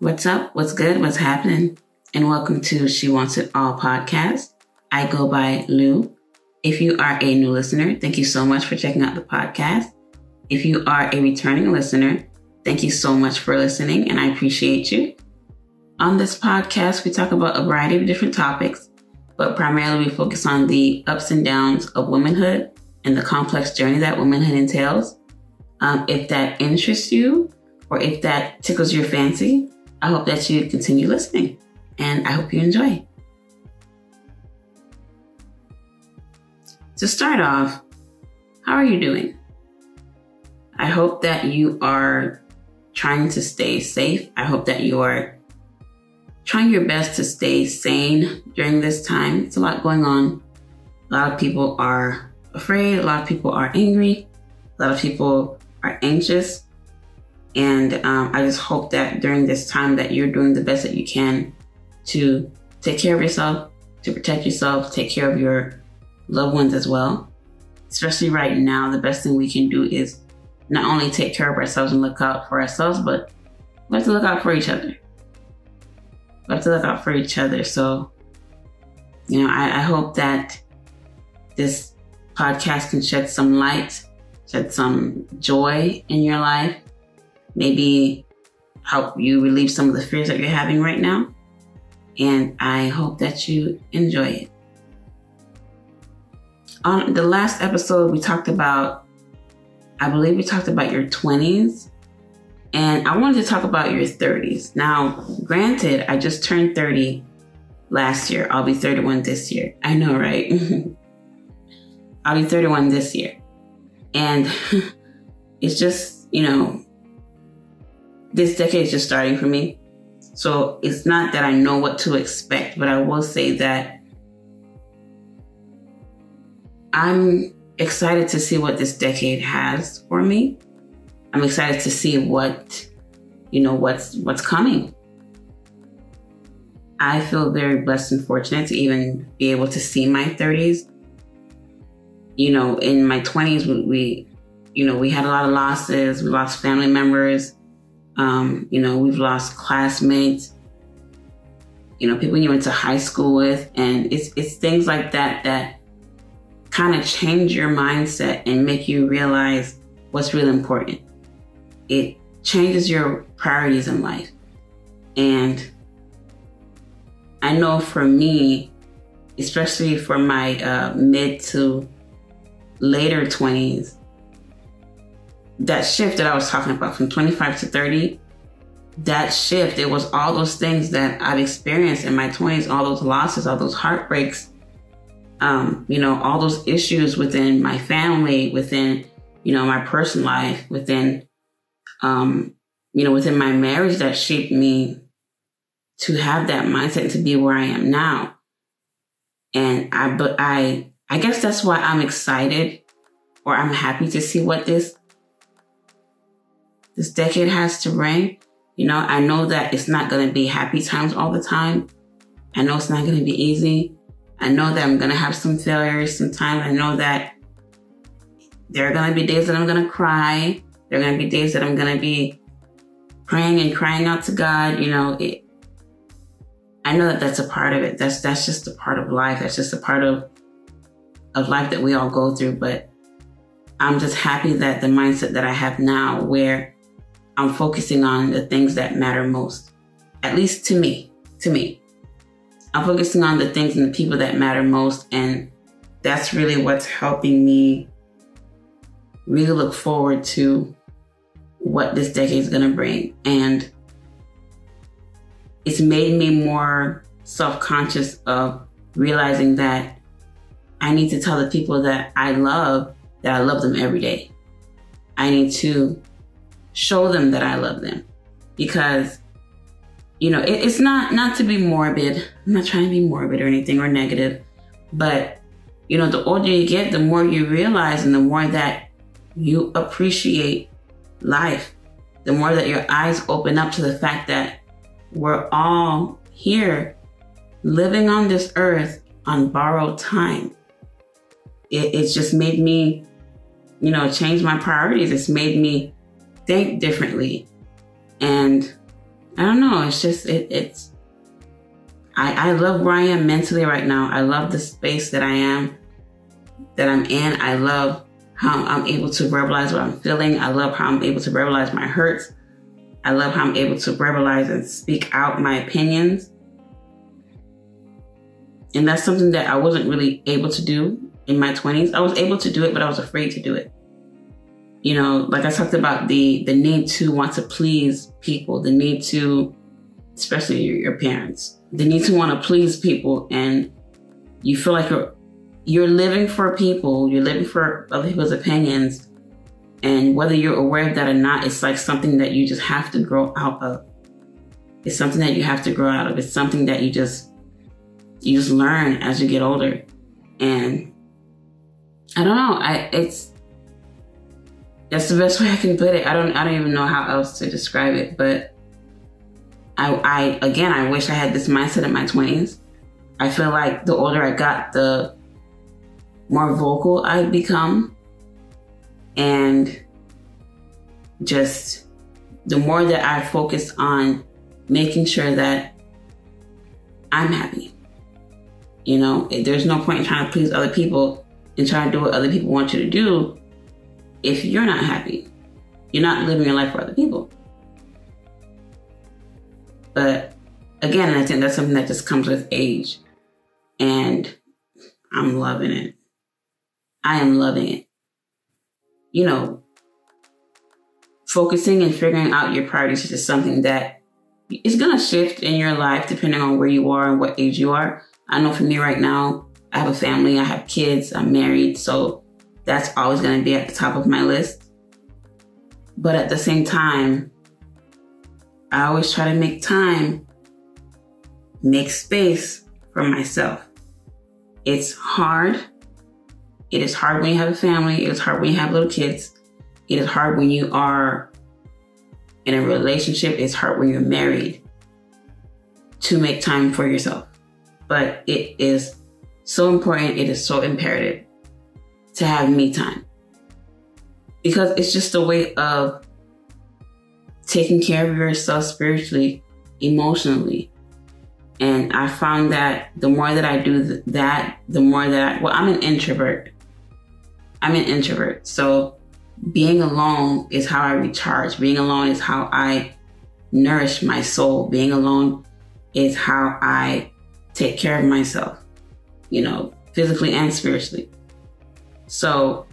What's up? What's good? What's happening? And welcome to She Wants It All podcast. I go by Lou. If you are a new listener, thank you so much for checking out the podcast. If you are a returning listener, thank you so much for listening and I appreciate you. On this podcast, we talk about a variety of different topics, but primarily we focus on the ups and downs of womanhood and the complex journey that womanhood entails. Um, if that interests you or if that tickles your fancy, I hope that you continue listening and I hope you enjoy. To start off, how are you doing? I hope that you are trying to stay safe. I hope that you are trying your best to stay sane during this time. It's a lot going on. A lot of people are afraid, a lot of people are angry, a lot of people are anxious. And um, I just hope that during this time that you're doing the best that you can to take care of yourself, to protect yourself, take care of your loved ones as well. Especially right now, the best thing we can do is not only take care of ourselves and look out for ourselves, but we have to look out for each other. We have to look out for each other. So, you know, I, I hope that this podcast can shed some light, shed some joy in your life, maybe help you relieve some of the fears that you're having right now. And I hope that you enjoy it. On the last episode, we talked about, I believe we talked about your 20s. And I wanted to talk about your 30s. Now, granted, I just turned 30 last year. I'll be 31 this year. I know, right? I'll be 31 this year. And it's just, you know, this decade is just starting for me. So it's not that I know what to expect, but I will say that I'm excited to see what this decade has for me. I'm excited to see what, you know, what's what's coming. I feel very blessed and fortunate to even be able to see my 30s you know, in my 20s, we, we, you know, we had a lot of losses. We lost family members. Um, you know, we've lost classmates. You know, people you went to high school with, and it's it's things like that that kind of change your mindset and make you realize what's really important. It changes your priorities in life, and I know for me, especially for my uh, mid to later 20s, that shift that I was talking about from 25 to 30, that shift, it was all those things that I've experienced in my 20s, all those losses, all those heartbreaks, um, you know, all those issues within my family, within, you know, my personal life, within, um, you know, within my marriage that shaped me to have that mindset to be where I am now. And I, but I I guess that's why I'm excited or I'm happy to see what this this decade has to bring. You know, I know that it's not going to be happy times all the time. I know it's not going to be easy. I know that I'm going to have some failures sometimes. I know that there are going to be days that I'm going to cry. There are going to be days that I'm going to be praying and crying out to God. You know, it, I know that that's a part of it. That's that's just a part of life. That's just a part of of life that we all go through, but I'm just happy that the mindset that I have now, where I'm focusing on the things that matter most, at least to me, to me. I'm focusing on the things and the people that matter most. And that's really what's helping me really look forward to what this decade is going to bring. And it's made me more self conscious of realizing that I need to tell the people that I love that I love them every day. I need to show them that I love them because you know it, it's not not to be morbid. I'm not trying to be morbid or anything or negative, but you know the older you get, the more you realize and the more that you appreciate life, the more that your eyes open up to the fact that we're all here living on this earth on borrowed time it, it's just made me, you know, change my priorities. It's made me think differently. And I don't know. It's just it, it's. I I love where I am mentally right now. I love the space that I am, that I'm in. I love how I'm able to verbalize what I'm feeling. I love how I'm able to verbalize my hurts. I love how I'm able to verbalize and speak out my opinions. And that's something that I wasn't really able to do in my 20s. I was able to do it, but I was afraid to do it. You know, like I talked about the the need to want to please people, the need to especially your, your parents, the need to want to please people and you feel like you're you're living for people, you're living for other people's opinions, and whether you're aware of that or not, it's like something that you just have to grow out of. It's something that you have to grow out of. It's something that you just you just learn as you get older. And I don't know, I it's that's the best way I can put it. I don't I don't even know how else to describe it, but I I again I wish I had this mindset in my 20s. I feel like the older I got, the more vocal I've become. And just the more that I focus on making sure that I'm happy. You know, there's no point in trying to please other people and trying to do what other people want you to do if you're not happy. You're not living your life for other people. But again, I think that's something that just comes with age. And I'm loving it. I am loving it. You know, focusing and figuring out your priorities is something that is going to shift in your life depending on where you are and what age you are. I know for me right now, I have a family, I have kids, I'm married, so that's always going to be at the top of my list. But at the same time, I always try to make time, make space for myself. It's hard it is hard when you have a family. It is hard when you have little kids. It is hard when you are in a relationship. It's hard when you're married to make time for yourself. But it is so important. It is so imperative to have me time because it's just a way of taking care of yourself spiritually, emotionally. And I found that the more that I do that, the more that I, well, I'm an introvert. I'm an introvert. So being alone is how I recharge. Being alone is how I nourish my soul. Being alone is how I take care of myself, you know, physically and spiritually. So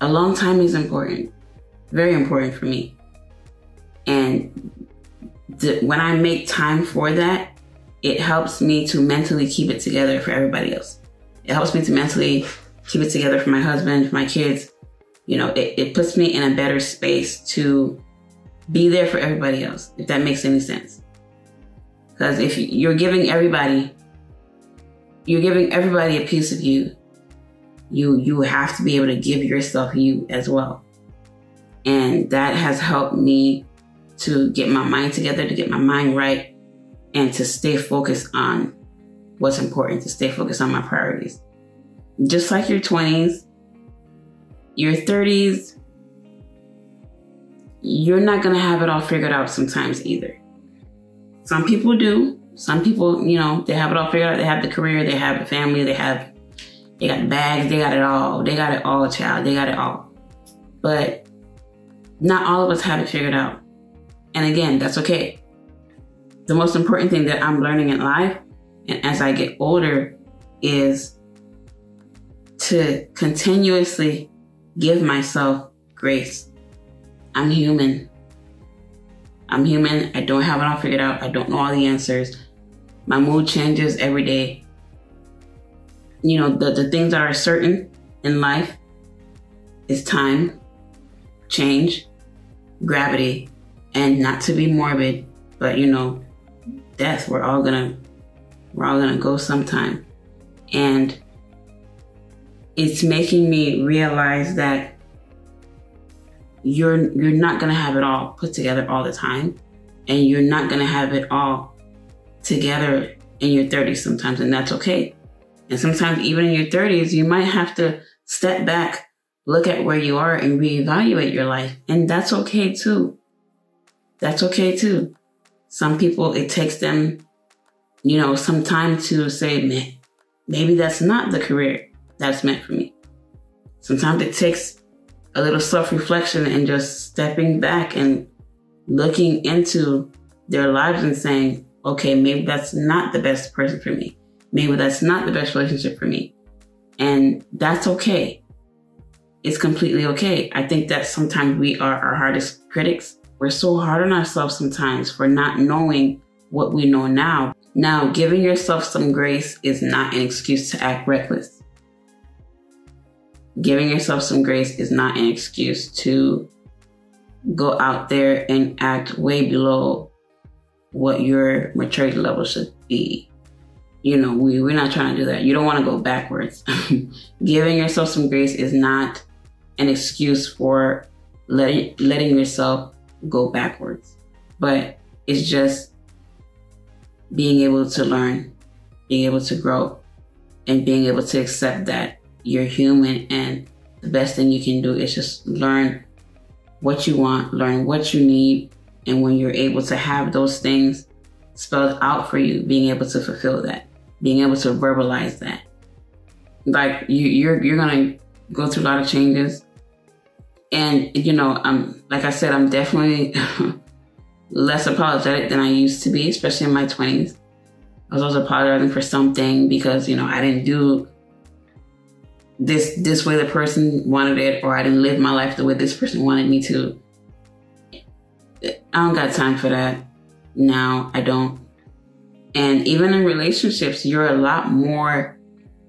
alone time is important, very important for me. And the, when I make time for that, it helps me to mentally keep it together for everybody else. It helps me to mentally keep it together for my husband, for my kids. You know, it, it puts me in a better space to be there for everybody else, if that makes any sense. Because if you're giving everybody, you're giving everybody a piece of you, you you have to be able to give yourself you as well. And that has helped me to get my mind together, to get my mind right, and to stay focused on what's important, to stay focused on my priorities just like your 20s, your 30s, you're not going to have it all figured out sometimes either. Some people do. Some people, you know, they have it all figured out. They have the career, they have the family, they have, they got bags, they got it all. They got it all, child. They got it all. But not all of us have it figured out. And again, that's okay. The most important thing that I'm learning in life and as I get older is to continuously give myself grace. I'm human. I'm human. I don't have it all figured out. I don't know all the answers. My mood changes every day. You know, the, the things that are certain in life is time, change, gravity, and not to be morbid, but you know, death. We're all gonna we're all gonna go sometime. And it's making me realize that you're you're not to have it all put together all the time and you're not to have it all together in your 30s sometimes and that's okay and sometimes even in your 30s you might have to step back look at where you are and reevaluate your life and that's okay too That's okay too. Some people, it takes them, you know, some time to say, man, maybe that's not the career that's meant for me. Sometimes it takes a little self reflection and just stepping back and looking into their lives and saying, okay, maybe that's not the best person for me. Maybe that's not the best relationship for me. And that's okay. It's completely okay. I think that sometimes we are our hardest critics. We're so hard on ourselves sometimes for not knowing what we know now. Now, giving yourself some grace is not an excuse to act reckless. Giving yourself some grace is not an excuse to go out there and act way below what your maturity level should be. You know, we, we're not trying to do that. You don't want to go backwards. Giving yourself some grace is not an excuse for letting, letting yourself go backwards, but it's just being able to learn, being able to grow, and being able to accept that you're human and the best thing you can do is just learn what you want, learn what you need, and when you're able to have those things spelled out for you, being able to fulfill that, being able to verbalize that. Like you, you're you're gonna go through a lot of changes, and you know, I'm like I said, I'm definitely less apologetic than I used to be, especially in my 20s. I was always apologizing for something because you know I didn't do this this way the person wanted it, or I didn't live my life the way this person wanted me to. I don't got time for that. Now I don't. And even in relationships, you're a lot more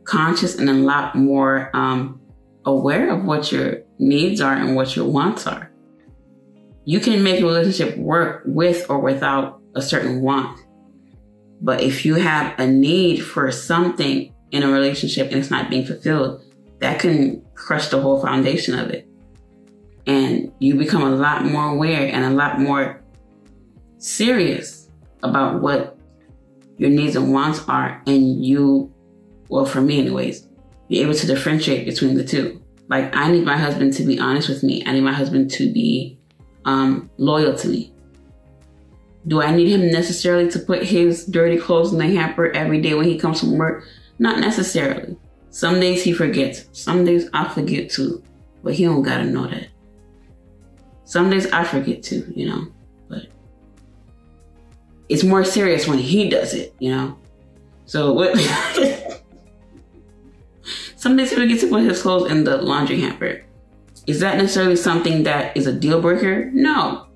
conscious and a lot more um, aware of what your needs are and what your wants are. You can make a relationship work with or without a certain want. But if you have a need for something in a relationship and it's not being fulfilled, that can crush the whole foundation of it and you become a lot more aware and a lot more serious about what your needs and wants are and you well for me anyways be able to differentiate between the two. Like i need my husband to be honest with me. I need my husband to be um, loyal to me. Do i need him necessarily to put his dirty clothes in the hamper every day when he comes from work? Not necessarily. Some days he forgets. Some days i forget too. But he don't gotta know that. Some days I forget too, you know, it's more serious when he does it, you know. So what? some days he forgets to put his clothes in the laundry hamper. Is that necessarily something that is a deal breaker? No.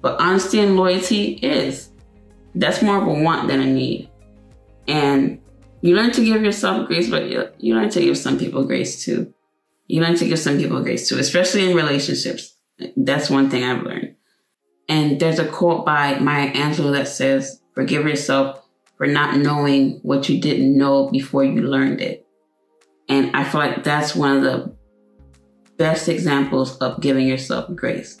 But honesty and loyalty is. That's more of a want than a need. And you learn to give yourself grace, but you, you learn to give some people grace too. You learn to give some people grace too, especially in relationships. That's one thing I've learned. And there's a quote by Maya Angelou that says, Forgive yourself for not knowing what you didn't know before you learned it. And I feel like that's one of the best examples of giving yourself grace.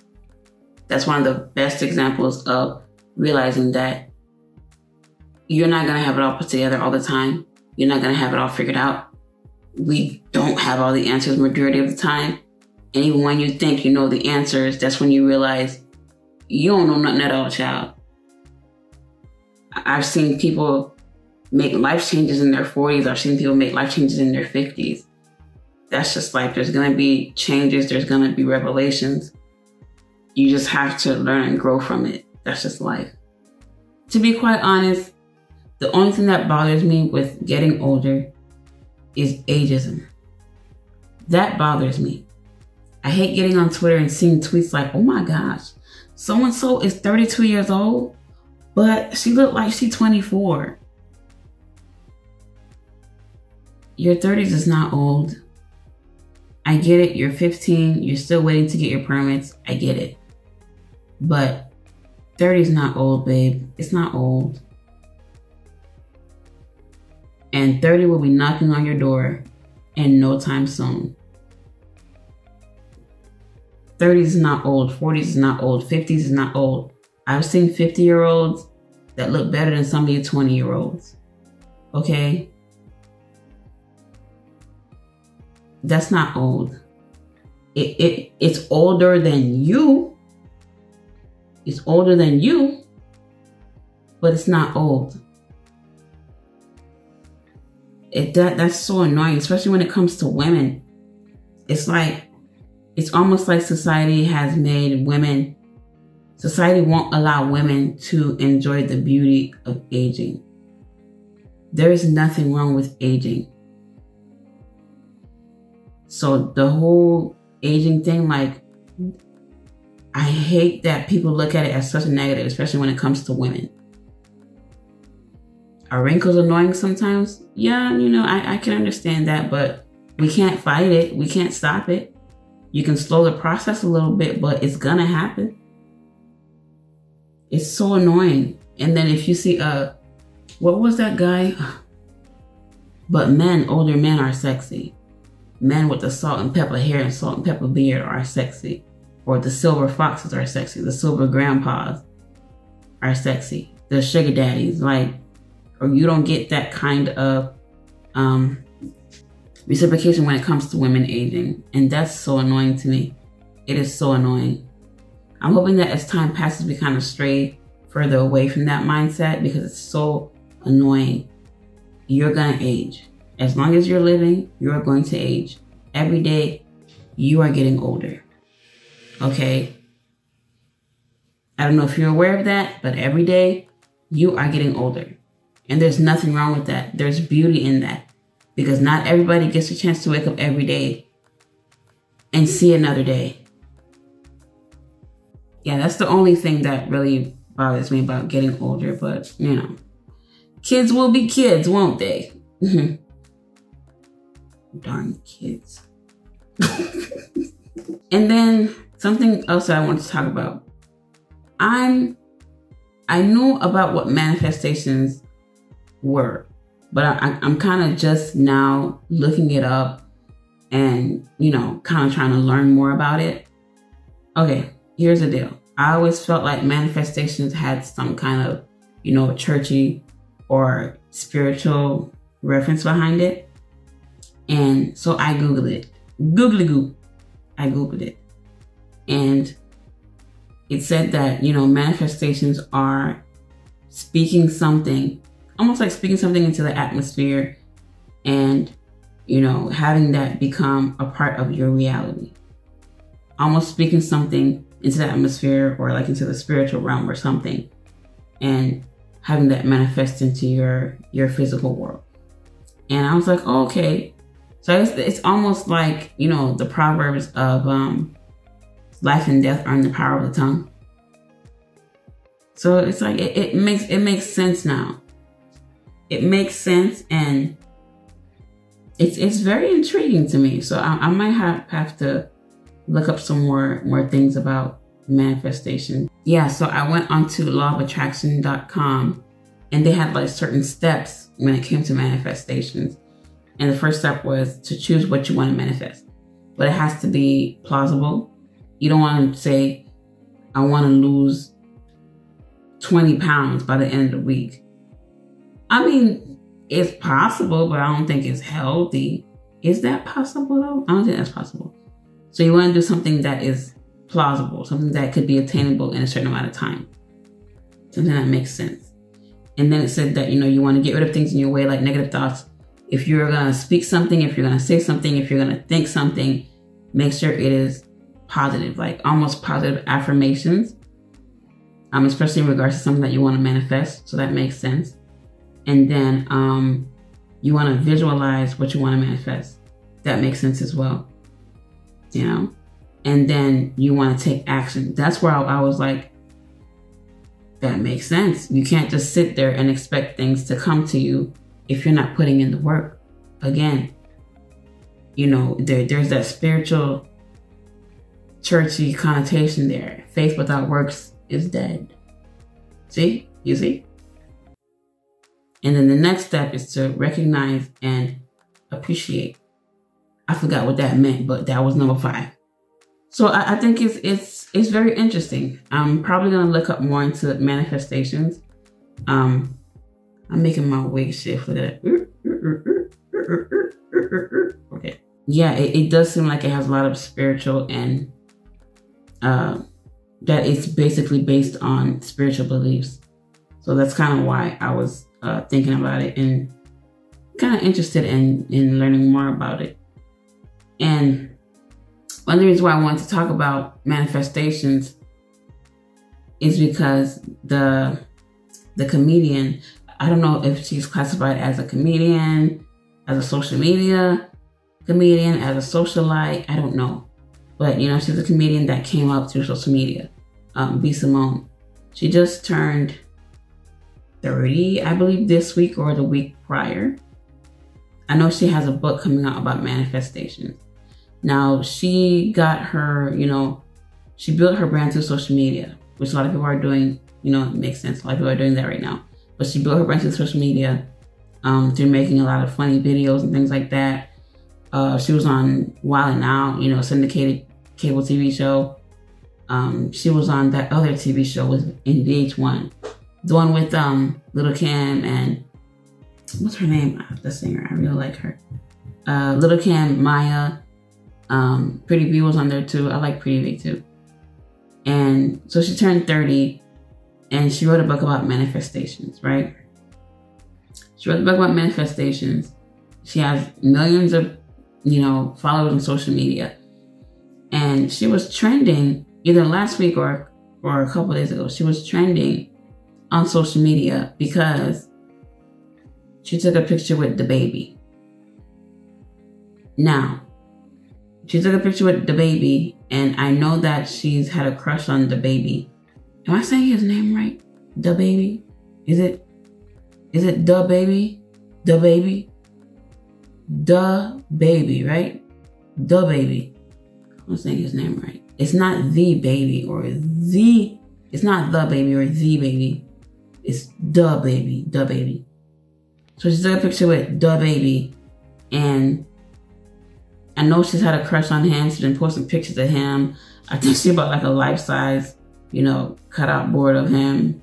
That's one of the best examples of realizing that you're not going to have it all put together all the time. You're not going to have it all figured out. We don't have all the answers majority of the time. And even when you think you know the answers, that's when you realize you don't know nothing at all, child. I've seen people make life changes in their 40s. I've seen people make life changes in their 50s. That's just life. There's going to be changes, there's going to be revelations. You just have to learn and grow from it. That's just life. To be quite honest, the only thing that bothers me with getting older is ageism. That bothers me. I hate getting on Twitter and seeing tweets like, oh my gosh, so and so is 32 years old, but she looked like she's 24. Your 30s is not old. I get it. You're 15. You're still waiting to get your permits. I get it. But 30 is not old, babe. It's not old. And 30 will be knocking on your door in no time soon. 30s is not old, 40s is not old, 50s is not old. I've seen 50 year olds that look better than some of your 20 year olds. Okay? That's not old. It, it it's older than you, It's older than you, but it's not old. It that that's so annoying, especially when it comes to women. It's like it's almost like society has made women society won't allow women to enjoy the beauty of aging. There is nothing wrong with aging. So the whole aging thing, like I hate that people look at it as such a negative, especially when it comes to women. Are wrinkles annoying sometimes? Yeah, you know, I, I can understand that, but we can't fight it. We can't stop it. You can slow the process a little bit, but it's gonna happen. It's so annoying. And then if you see uh what was that guy? But men, older men are sexy. Men with the salt and pepper hair and salt and pepper beard are sexy or the silver foxes are sexy, the silver grandpas are sexy, the sugar daddies, like, or you don't get that kind of um, reciprocation when it comes to women aging. And that's so annoying to me. It is so annoying. I'm hoping that as time passes, we kind of stray further away from that mindset because it's so annoying. You're going to age. As long as you're living, you're going to age. Every day, you are getting older. Okay. I don't know if you're aware of that, but every day you are getting older. And there's nothing wrong with that. There's beauty in that because not everybody gets a chance to wake up every day and see another day. Yeah, that's the only thing that really bothers me about getting older, but you know, kids will be kids, won't they? Darn kids. and then something else I want to talk about. I'm I knew about what manifestations were, but I, am kind of just now looking it up and you know kind of trying to learn more about it. Okay, here's the deal. I always felt like manifestations had some kind of you know churchy or spiritual reference behind it, and so I googled it. Googly goop. I googled it and it said that, you know, manifestations are speaking something, almost like speaking something into the atmosphere and, you know, having that become a part of your reality. Almost speaking something into the atmosphere or like into the spiritual realm or something and having that manifest into your your physical world. And I was like, oh, okay. So it's, it's almost like, you know, the proverbs of um life and death are in the power of the tongue. So it's like it, it makes it makes sense now. It makes sense and it's it's very intriguing to me. So I, I might have, have to look up some more more things about manifestation. Yeah, so I went onto lawofattraction.com and they had like certain steps when it came to manifestations. And the first step was to choose what you want to manifest. But it has to be plausible you don't want to say, I want to lose 20 pounds by the end of the week. I mean, it's possible, but I don't think it's healthy. Is that possible though? I don't think that's possible. So you want to do something that is plausible, something that could be attainable in a certain amount of time. Something that makes sense. And then it said that, you know, you want to get rid of things in your way like negative thoughts. If you're going to speak something, if you're going to say something, if you're going to think something, make sure it is positive, like almost positive affirmations, um, especially in regards to something that you want to manifest. So that makes sense. And then um, you want to visualize what you want to manifest. That makes sense as well. You know? And then you want to take action. That's where I, I was like, that makes sense. You can't just sit there and expect things to come to you if you're not putting in the work. Again, you know, there, there's that spiritual churchy connotation there. Faith without works is dead. See? You see? And then the next step is to recognize and appreciate. I forgot what that meant, but that was number five. So I, I think it's it's it's very interesting. I'm probably gonna look up more into manifestations. Um, I'm making my wig shift for that. Okay. Yeah, it, it does seem like it has a lot of spiritual and uh, that it's basically based on spiritual beliefs. So that's kind of why I was uh, thinking about it and kind of interested in in learning more about it. And one of the reasons why I wanted to talk about manifestations is because the the comedian, I don't know if she's classified as a comedian, as a social media comedian, as a socialite, I don't know. But you know, she's a comedian that came up through social media. Um, B. Simone. She just turned 30, I believe, this week or the week prior. I know she has a book coming out about manifestations. Now, she got her, you know, she built her brand through social media, which a lot of people are doing, you know, it makes sense. A lot of people are doing that right now. But she built her brand through social media um, through making a lot of funny videos and things like that. Uh, she was on Wild and Out, you know, syndicated cable TV show. Um, she was on that other TV show with in VH1, the one with um Lil' Kim and what's her name? The singer, I really like her. Uh, Lil' Kim, Mya, um, Pretty V was on there too. I like Pretty V too. And so she turned 30 and she wrote a book about manifestations, right? She wrote a book about manifestations. She has millions of, you know, followers on social media. And she was trending either last week or or a couple days ago. She was trending on social media because she took a picture with DaBaby. Now, she took a picture with DaBaby, and I know that she's had a crush on DaBaby. Am I saying his name right? DaBaby? Is it? Is it DaBaby? The baby? The baby, right? DaBaby. I'm saying his name right. It's not the baby or the. It's not the baby or the baby. It's the baby, DaBaby. So she took a picture with DaBaby, and I know she's had a crush on him. She's been posting pictures of him. I think she bought like a life size, you know, cutout board of him.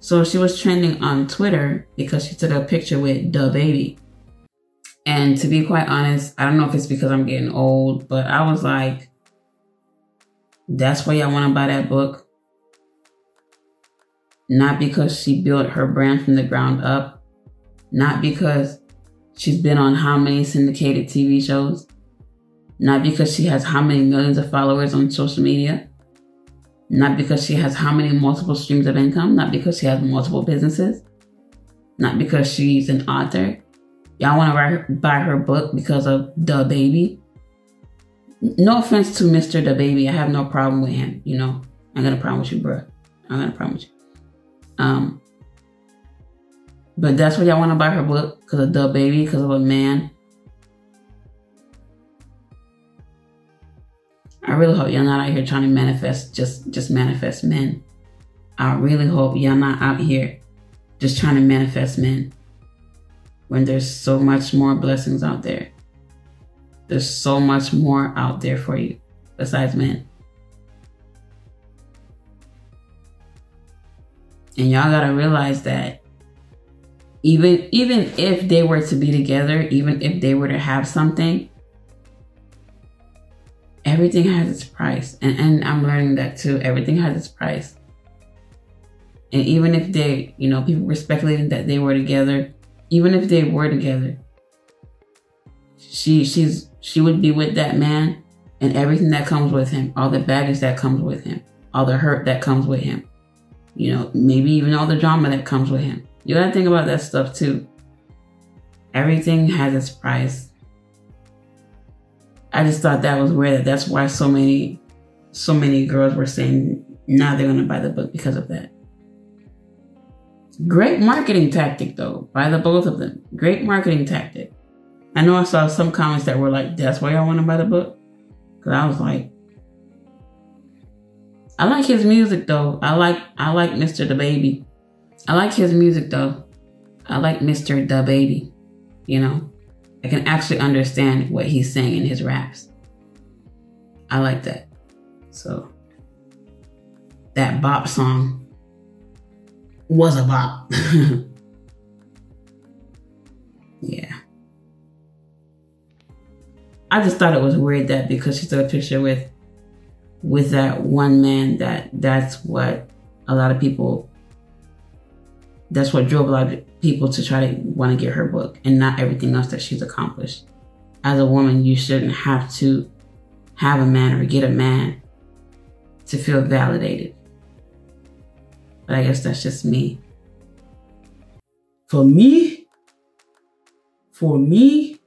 So she was trending on Twitter because she took a picture with DaBaby. And to be quite honest, I don't know if it's because I'm getting old, but I was like, that's why y'all want to buy that book. Not because she built her brand from the ground up, not because She's been on how many syndicated TV shows? Not because she has how many millions of followers on social media. Not because she has how many multiple streams of income. Not because she has multiple businesses. Not because she's an author. Y'all want to buy her book because of the baby. No offense to Mr. The Baby, I have no problem with him. You know, I got a problem with you, bro. I got a problem with you. Um, but that's why y'all want to buy her book because of the baby, because of a man. I really hope y'all not out here trying to manifest just just manifest men. I really hope y'all not out here just trying to manifest men when there's so much more blessings out there. There's so much more out there for you besides men. And y'all gotta realize that even even if they were to be together, even if they were to have something, everything has its price. And, and I'm learning that too. Everything has its price. And even if they, you know, people were speculating that they were together, even if they were together, she she's she would be with that man and everything that comes with him, all the baggage that comes with him, all the hurt that comes with him. You know, maybe even all the drama that comes with him. You gotta think about that stuff too. Everything has its price. I just thought that was weird. That's why so many, so many girls were saying now they're gonna buy the book because of that. Great marketing tactic though, by the both of them. Great marketing tactic. I know I saw some comments that were like, "That's why I want to buy the book," because I was like, I like his music though. I like I like Mr. the Baby. I like his music though. I like Mr. the Baby. You know, I can actually understand what he's saying in his raps. I like that. So that bop song was a bop. yeah. I just thought it was weird that because she took a picture with with that one man that that's what a lot of people that's what drove a lot of people to try to want to get her book and not everything else that she's accomplished. As a woman, you shouldn't have to have a man or get a man to feel validated. But I guess that's just me. For me, for me,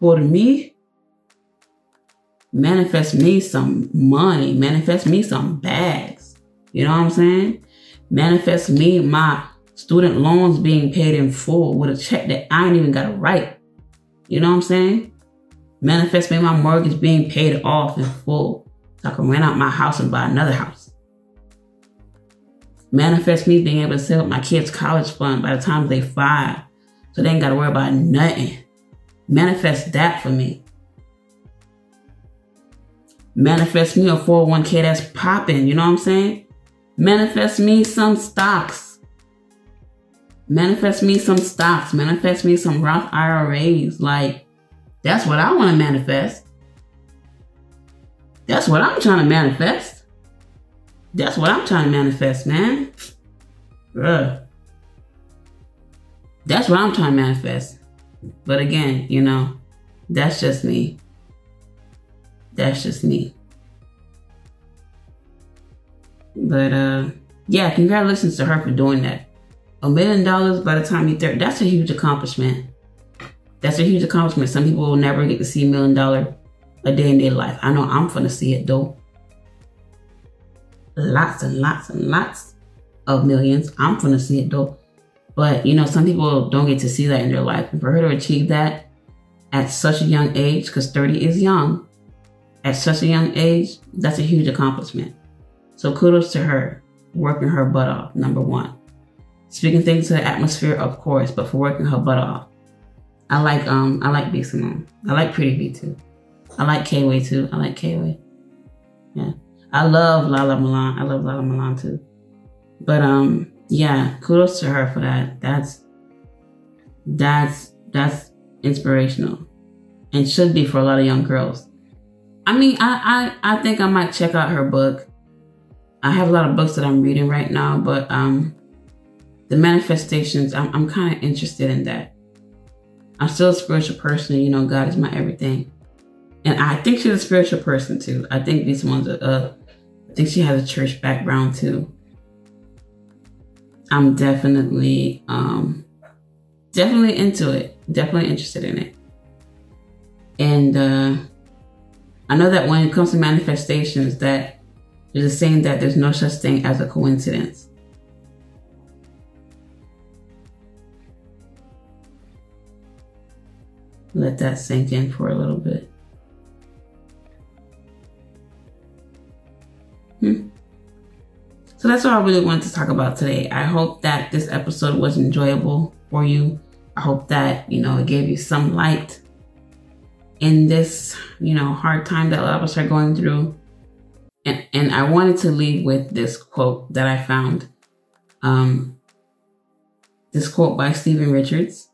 for me, manifest me some money, manifest me some bags. You know what I'm saying? Manifest me my student loans being paid in full with a check that I ain't even got to write. You know what I'm saying? Manifest me my mortgage being paid off in full so I can rent out my house and buy another house. Manifest me being able to set up my kids' college fund by the time they five so they ain't got to worry about nothing. Manifest that for me. Manifest me a 401k that's popping, you know what I'm saying? Manifest me some stocks. Manifest me some stocks. Manifest me some Roth IRAs. Like, that's what I want to manifest. That's what I'm trying to manifest. That's what I'm trying to manifest, man. Bruh. That's what I'm trying to manifest. But again, you know, that's just me. That's just me. But uh yeah, congratulations to her for doing that. A million dollars by the time you're 30, that's a huge accomplishment. That's a huge accomplishment. Some people will never get to see a million dollar a day in their life. I know I'm gonna see it though. Lots and lots and lots of millions. I'm gonna see it though. But you know, some people don't get to see that in their life. And for her to achieve that at such a young age, because 30 is young, at such a young age, that's a huge accomplishment. So kudos to her, working her butt off, number one. Speaking things to the atmosphere, of course, but for working her butt off. I like um I like B Simone. I like Pretty V too. I like K Way too. I like K Way. Yeah. I love Lala Milan. I love Lala Milan too. But um yeah, kudos to her for that. That's that's that's inspirational. And should be for a lot of young girls. I mean, I, I I think I might check out her book. I have a lot of books that I'm reading right now, but um, the manifestations, I'm I'm kind of interested in that. I'm still a spiritual person, you know. God is my everything, and I think she's a spiritual person too. I think these ones are. Uh, I think she has a church background too. I'm definitely um, definitely into it. Definitely interested in it, and. uh I know that when it comes to manifestations, that there's a saying that there's no such thing as a coincidence. Let that sink in for a little bit. Hmm. So that's what I really wanted to talk about today. I hope that this episode was enjoyable for you. I hope that, you know, it gave you some light in this, you know, hard time that a lot of us are going through. And, and I wanted to leave with this quote that I found. Um, this quote by Stephen Richards.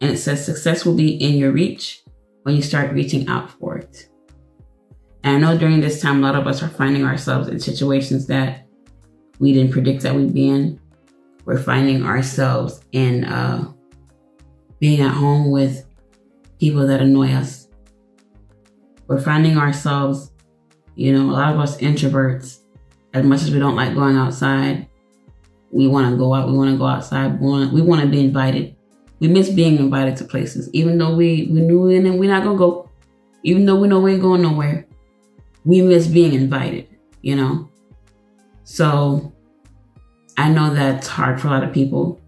And it says, Success will be in your reach when you start reaching out for it. And I know during this time, a lot of us are finding ourselves in situations that we didn't predict that we'd be in. We're finding ourselves in uh, being at home with people that annoy us we're finding ourselves, you know, a lot of us introverts, as much as we don't like going outside, we want to go out, we want to go outside, we want, we to be invited. We miss being invited to places, even though we, we knew and we're not going to go, even though we know we ain't going nowhere. We miss being invited, you know? So I know that's hard for a lot of people,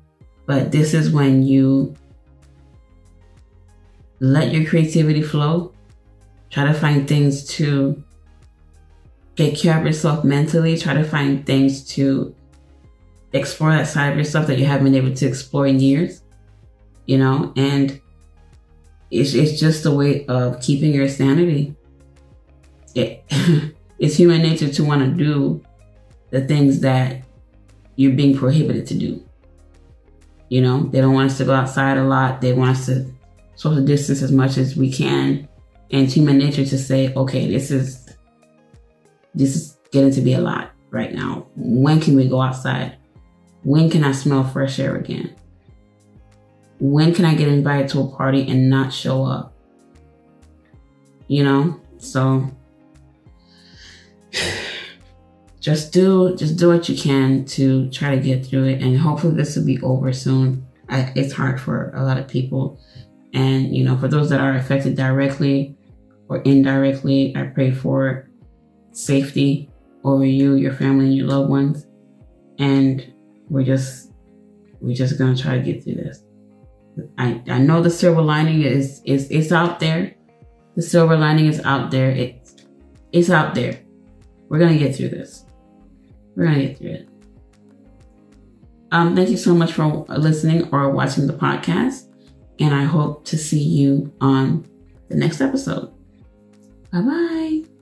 but this is when you let your creativity flow Try to find things to take care of yourself mentally. Try to find things to explore that side of yourself that you haven't been able to explore in years, you know, and it's, it's just a way of keeping your sanity. It, it's human nature to want to do the things that you're being prohibited to do. You know, they don't want us to go outside a lot. They want us to social distance as much as we can and human nature to say, okay, this is this is getting to be a lot right now. When can we go outside? When can I smell fresh air again? When can I get invited to a party and not show up? You know, so just do just do what you can to try to get through it and hopefully this will be over soon I, it's hard for a lot of people and you know for those that are affected directly or indirectly i pray for safety over you your family and your loved ones. And we're just we're just gonna try to get through this. I i know the silver lining is is it's out there. The silver lining is out there. It's it's out there. We're gonna get through this. We're gonna get through it. Um, thank you so much for listening or watching the podcast, and I hope to see you on the next episode. Bye bye.